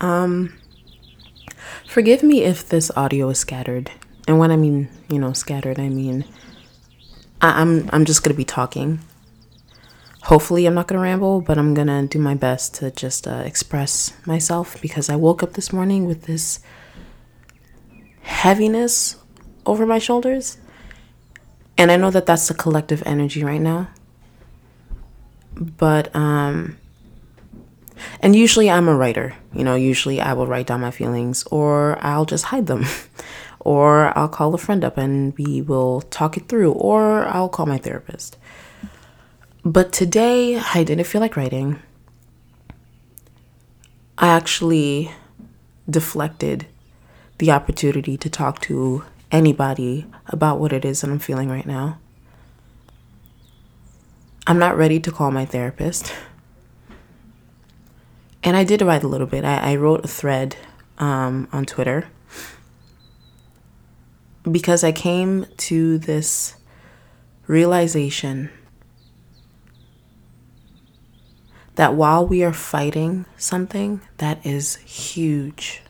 Um, forgive me if this audio is scattered. And when I mean, you know, scattered, I mean I- I'm I'm just gonna be talking. Hopefully, I'm not gonna ramble, but I'm gonna do my best to just uh, express myself because I woke up this morning with this heaviness over my shoulders, and I know that that's the collective energy right now. But um, and usually I'm a writer. You know, usually I will write down my feelings or I'll just hide them. or I'll call a friend up and we will talk it through, or I'll call my therapist. But today, I didn't feel like writing. I actually deflected the opportunity to talk to anybody about what it is that I'm feeling right now. I'm not ready to call my therapist. And I did write a little bit. I, I wrote a thread um, on Twitter because I came to this realization that while we are fighting something that is huge,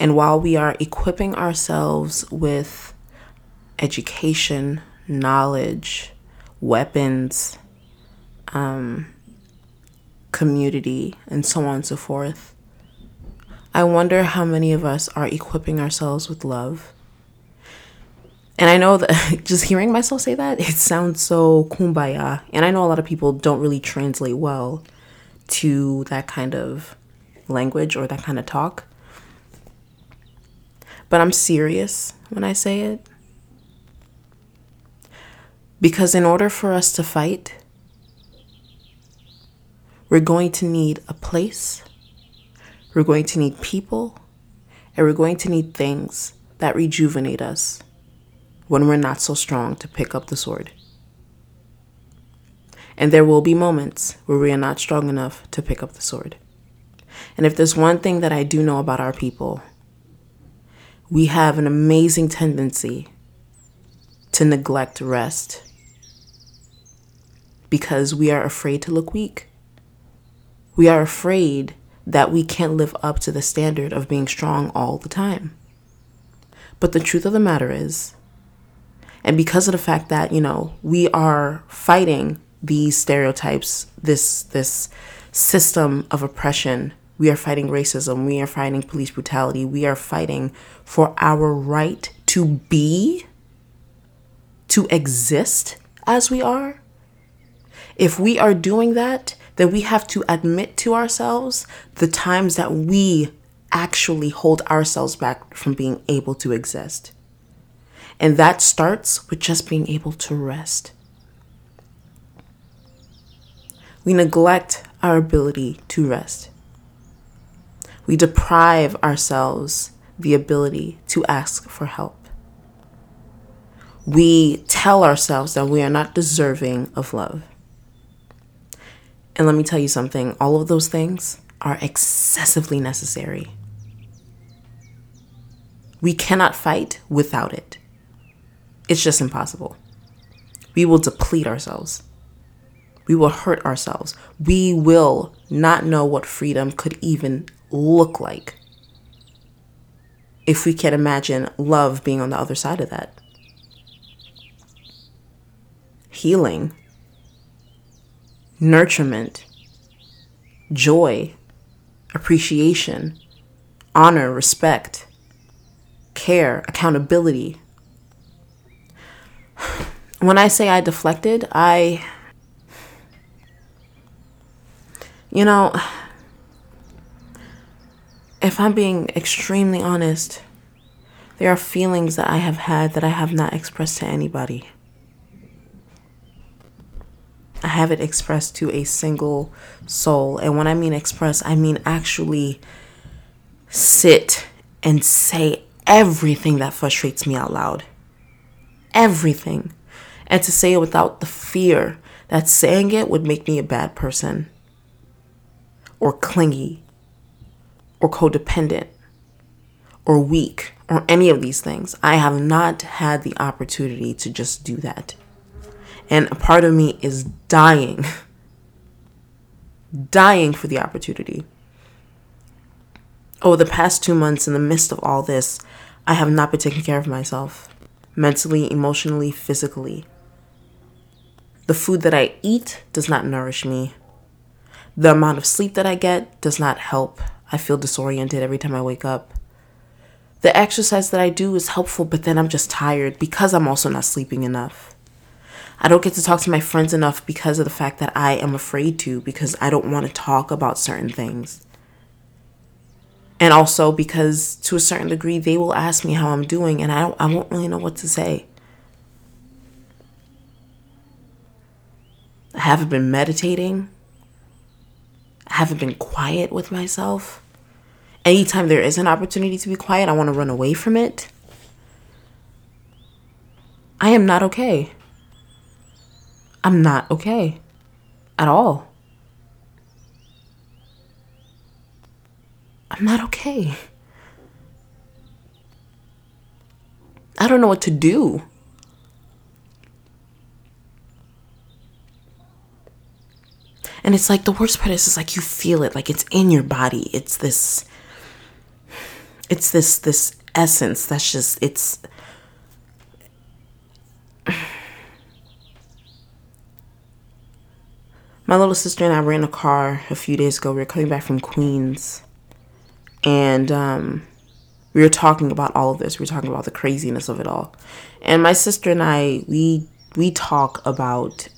and while we are equipping ourselves with education, knowledge, weapons, um, community, and so on and so forth, I wonder how many of us are equipping ourselves with love. And I know that just hearing myself say that, it sounds so kumbaya. And I know a lot of people don't really translate well to that kind of language or that kind of talk. But I'm serious when I say it. Because in order for us to fight, we're going to need a place we're going to need people and we're going to need things that rejuvenate us when we're not so strong to pick up the sword. And there will be moments where we are not strong enough to pick up the sword. And if there's one thing that I do know about our people, we have an amazing tendency to neglect rest because we are afraid to look weak. We are afraid that we can't live up to the standard of being strong all the time. But the truth of the matter is, and because of the fact that, you know, we are fighting these stereotypes, this this system of oppression, we are fighting racism, we are fighting police brutality, we are fighting for our right to be to exist as we are. If we are doing that, that we have to admit to ourselves the times that we actually hold ourselves back from being able to exist. And that starts with just being able to rest. We neglect our ability to rest. We deprive ourselves the ability to ask for help. We tell ourselves that we are not deserving of love. And let me tell you something all of those things are excessively necessary. We cannot fight without it. It's just impossible. We will deplete ourselves. We will hurt ourselves. We will not know what freedom could even look like if we can imagine love being on the other side of that. Healing nurturement, joy, appreciation, honor, respect, care, accountability. When I say I deflected, I. You know, if I'm being extremely honest, there are feelings that I have had that I have not expressed to anybody. I haven't expressed to a single soul. And when I mean express, I mean actually sit and say everything that frustrates me out loud. Everything. And to say it without the fear that saying it would make me a bad person, or clingy, or codependent, or weak, or any of these things. I have not had the opportunity to just do that. And a part of me is dying, dying for the opportunity. over the past two months, in the midst of all this, I have not been taking care of myself mentally, emotionally, physically. The food that I eat does not nourish me. The amount of sleep that I get does not help. I feel disoriented every time I wake up. The exercise that I do is helpful, but then I'm just tired because I'm also not sleeping enough. I don't get to talk to my friends enough because of the fact that I am afraid to, because I don't want to talk about certain things. And also because to a certain degree, they will ask me how I'm doing, and I, don't, I won't really know what to say. I haven't been meditating. I haven't been quiet with myself. Anytime there is an opportunity to be quiet, I want to run away from it. I am not okay. I'm not okay at all. I'm not okay. I don't know what to do. And it's like the worst part is, is like you feel it, like it's in your body. It's this, it's this, this essence that's just, it's, my little sister and I were in a car a few days ago. We were coming back from Queens, and um, we were talking about all of this. We were talking about the craziness of it all. And my sister and I, we we talk about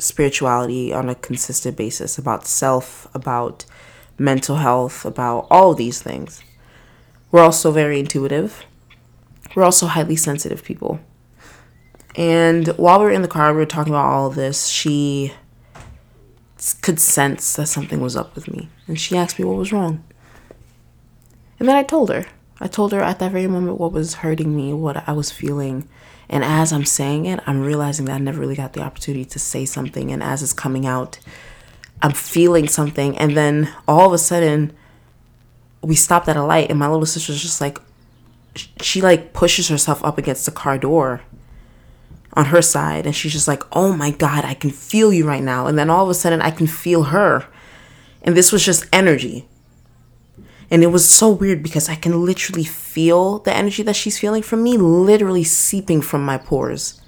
spirituality on a consistent basis, about self, about mental health, about all of these things. We're also very intuitive. We're also highly sensitive people. And while we were in the car, we were talking about all of this. She could sense that something was up with me. And she asked me what was wrong. And then I told her. I told her at that very moment what was hurting me, what I was feeling. And as I'm saying it, I'm realizing that I never really got the opportunity to say something. And as it's coming out, I'm feeling something. And then all of a sudden, we stopped at a light, and my little sister's just like, she like pushes herself up against the car door on her side and she's just like, "Oh my god, I can feel you right now." And then all of a sudden I can feel her. And this was just energy. And it was so weird because I can literally feel the energy that she's feeling from me literally seeping from my pores.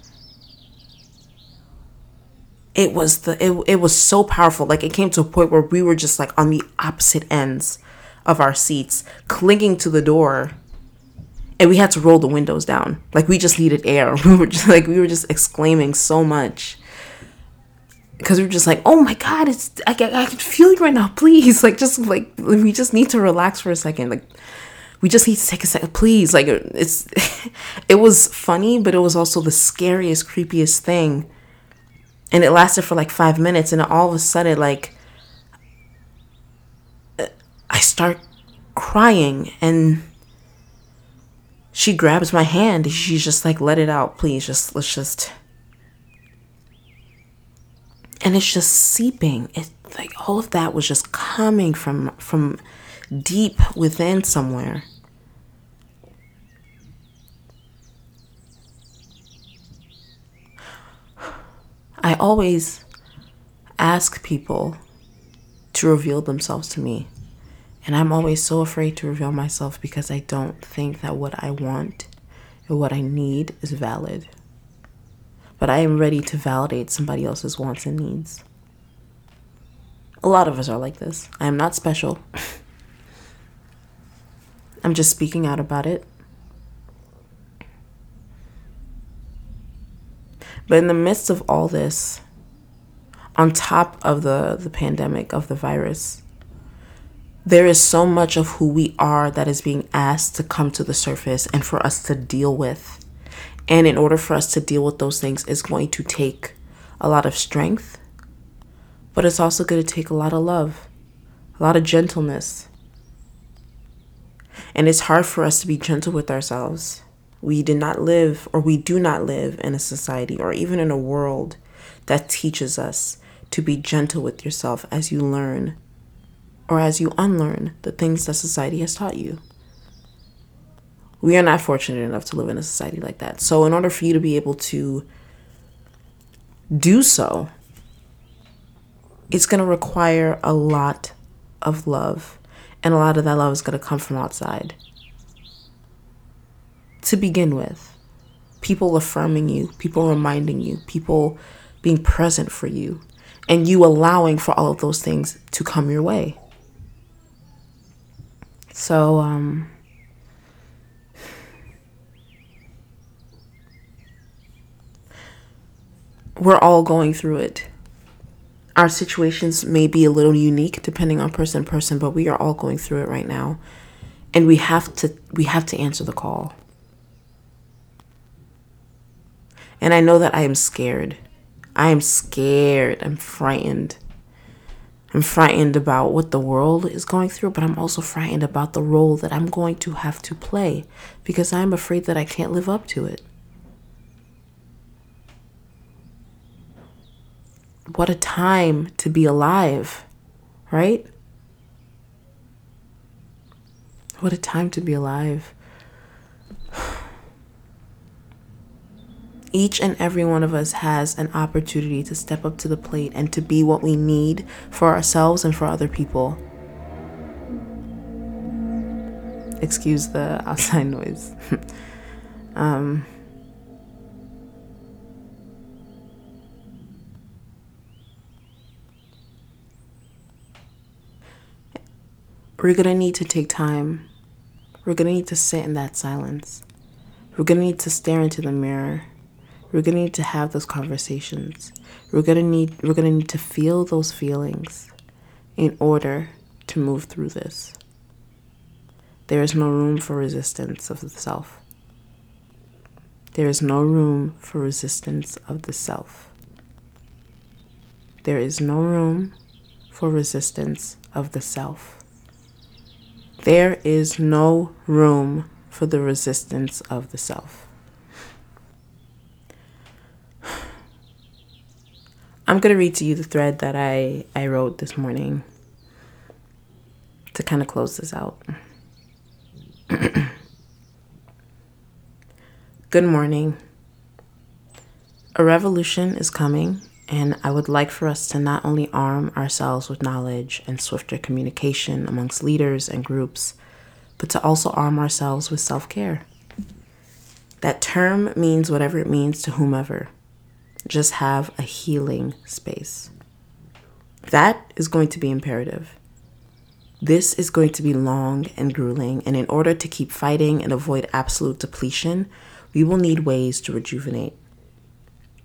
It was the it, it was so powerful. Like it came to a point where we were just like on the opposite ends of our seats, clinging to the door and we had to roll the windows down. Like we just needed air. We were just like we were just exclaiming so much because we were just like, oh my god, it's I, I, I can feel you right now. Please, like just like we just need to relax for a second. Like we just need to take a second, please. Like it's it was funny, but it was also the scariest, creepiest thing. And it lasted for like five minutes, and all of a sudden, like I start crying and she grabs my hand. She's just like, let it out, please. Just, let's just. And it's just seeping. It like all of that was just coming from from deep within somewhere. I always ask people to reveal themselves to me. And I'm always so afraid to reveal myself because I don't think that what I want and what I need is valid. But I am ready to validate somebody else's wants and needs. A lot of us are like this. I am not special. I'm just speaking out about it. But in the midst of all this, on top of the, the pandemic, of the virus, there is so much of who we are that is being asked to come to the surface and for us to deal with. And in order for us to deal with those things, it's going to take a lot of strength, but it's also going to take a lot of love, a lot of gentleness. And it's hard for us to be gentle with ourselves. We did not live, or we do not live in a society or even in a world that teaches us to be gentle with yourself as you learn or as you unlearn the things that society has taught you. We are not fortunate enough to live in a society like that. So, in order for you to be able to do so, it's going to require a lot of love And a lot of that love is going to come from outside. To begin with, people affirming you, people reminding you, people being present for you, and you allowing for all of those things to come your way. So, um, we're all going through it. Our situations may be a little unique depending on person to person, but we are all going through it right now. And we have to we have to answer the call. And I know that I am scared. I am scared. I'm frightened. I'm frightened about what the world is going through, but I'm also frightened about the role that I'm going to have to play because I'm afraid that I can't live up to it. What a time to be alive, right? What a time to be alive. Each and every one of us has an opportunity to step up to the plate and to be what we need for ourselves and for other people. Excuse the outside noise. um, we're going to need to take time. We're going to need to sit in that silence. We're going to need to stare into the mirror. We're going to need to have those conversations. We're going to need we're going to need to feel those feelings in order to move through this. There is no room for resistance of the self. There is no room for resistance of the self. There is no room for resistance of the self. There is no room for the resistance of the self. I'm going to read to you the thread that I, I wrote this morning to kind of close this out. Good morning. A revolution is coming and I would like for us to not only arm ourselves with knowledge and swifter communication amongst leaders and groups, but to also arm ourselves with self care. That term means whatever it means to whomever. Just have a healing space. That is going to be imperative. This is going to be long and grueling, and in order to keep fighting and avoid absolute depletion, we will need ways to rejuvenate.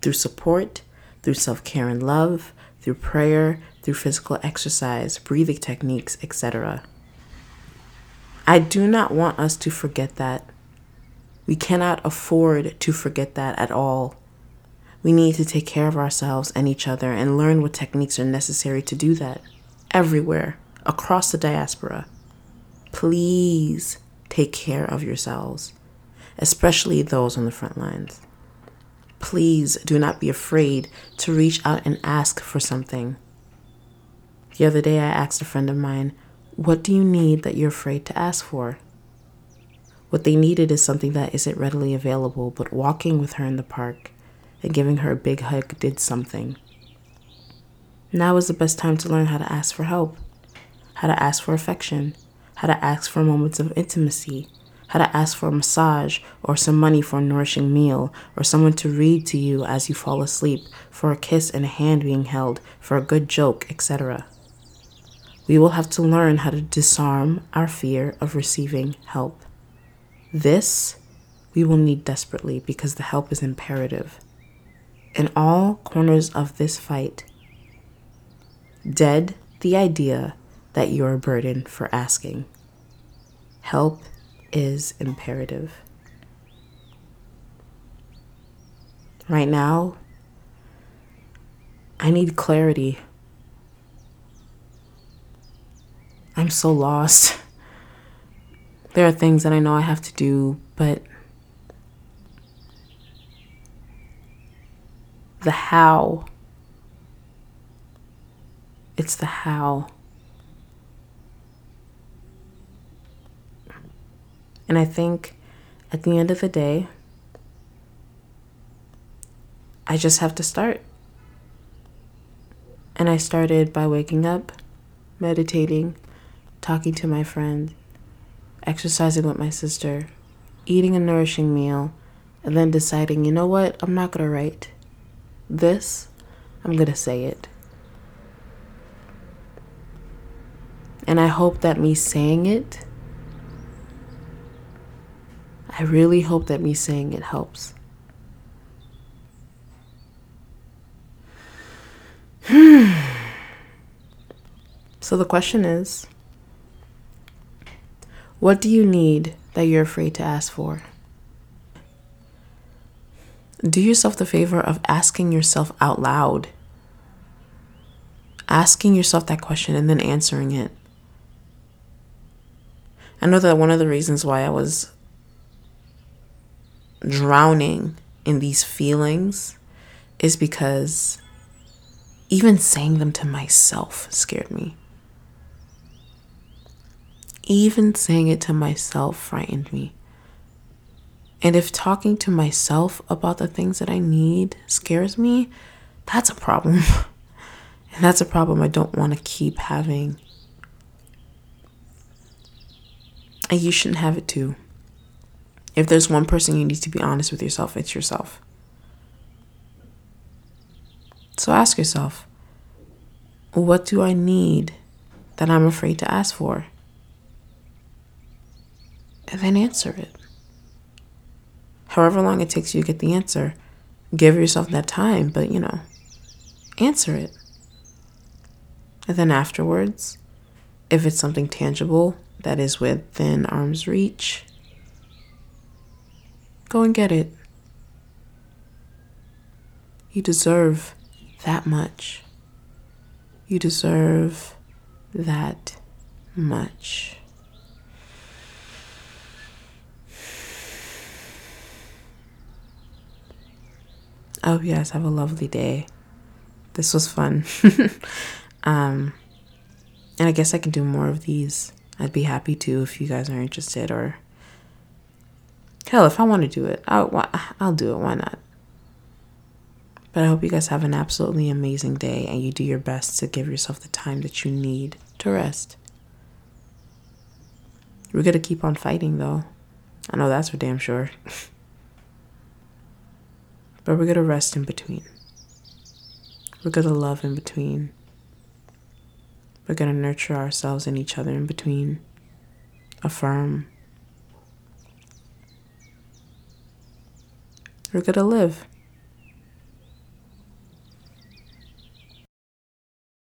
Through support, through self care and love, through prayer, through physical exercise, breathing techniques, etc. I do not want us to forget that. We cannot afford to forget that at all. We need to take care of ourselves and each other and learn what techniques are necessary to do that everywhere, across the diaspora. Please take care of yourselves, especially those on the front lines please do not be afraid to reach out and ask for something. The other day, I asked a friend of mine, What do you need that you're afraid to ask for? What they needed is something that isn't readily available, but walking with her in the park and giving her a big hug did something. Now is the best time to learn how to ask for help, how to ask for affection, how to ask for moments of intimacy, how to ask for a massage or some money for a nourishing meal, or someone to read to you as you fall asleep, for a kiss and a hand being held, for a good joke, etc. We will have to learn how to disarm our fear of receiving help. This we will need desperately because the help is imperative. In all corners of this fight, dead the idea that you're a burden for asking. Help is imperative. Right now, I need clarity. I'm so lost. There are things that I know I have to do, but the how. It's the how. And I think at the end of the day, I just have to start. And I started by waking up, meditating, talking to my friend, exercising with my sister, eating a nourishing meal, and then deciding, you know what, I'm not going to write this, I'm going to say it. And I hope that me saying it, I really hope that me saying it helps. so the question is what do you need that you're afraid to ask for? Do yourself the favor of asking yourself out loud. Asking yourself that question and then answering it. I know that one of the reasons why I was drowning in these feelings is because even saying them to myself scared me. Even saying it to myself frightened me. And if talking to myself about the things that I need scares me, that's a problem. and that's a problem I don't want to keep having. And you shouldn't have it too. If there's one person you need to be honest with yourself, it's yourself. So ask yourself, what do I need that I'm afraid to ask for? And then answer it. However long it takes you to get the answer, give yourself that time, but you know, answer it. And then afterwards, if it's something tangible that is within arm's reach, go and get it. You deserve that much. You deserve that much. I hope you guys have a lovely day. This was fun. um, and I guess I can do more of these. I'd be happy to if you guys are interested, or hell, if I want to do it, I'll, I'll do it. Why not? But I hope you guys have an absolutely amazing day and you do your best to give yourself the time that you need to rest. We're going to keep on fighting, though. I know that's for damn sure. but we're going to rest in between. We're going to love in between. We're going to nurture ourselves and each other in between. Affirm. We're going to live.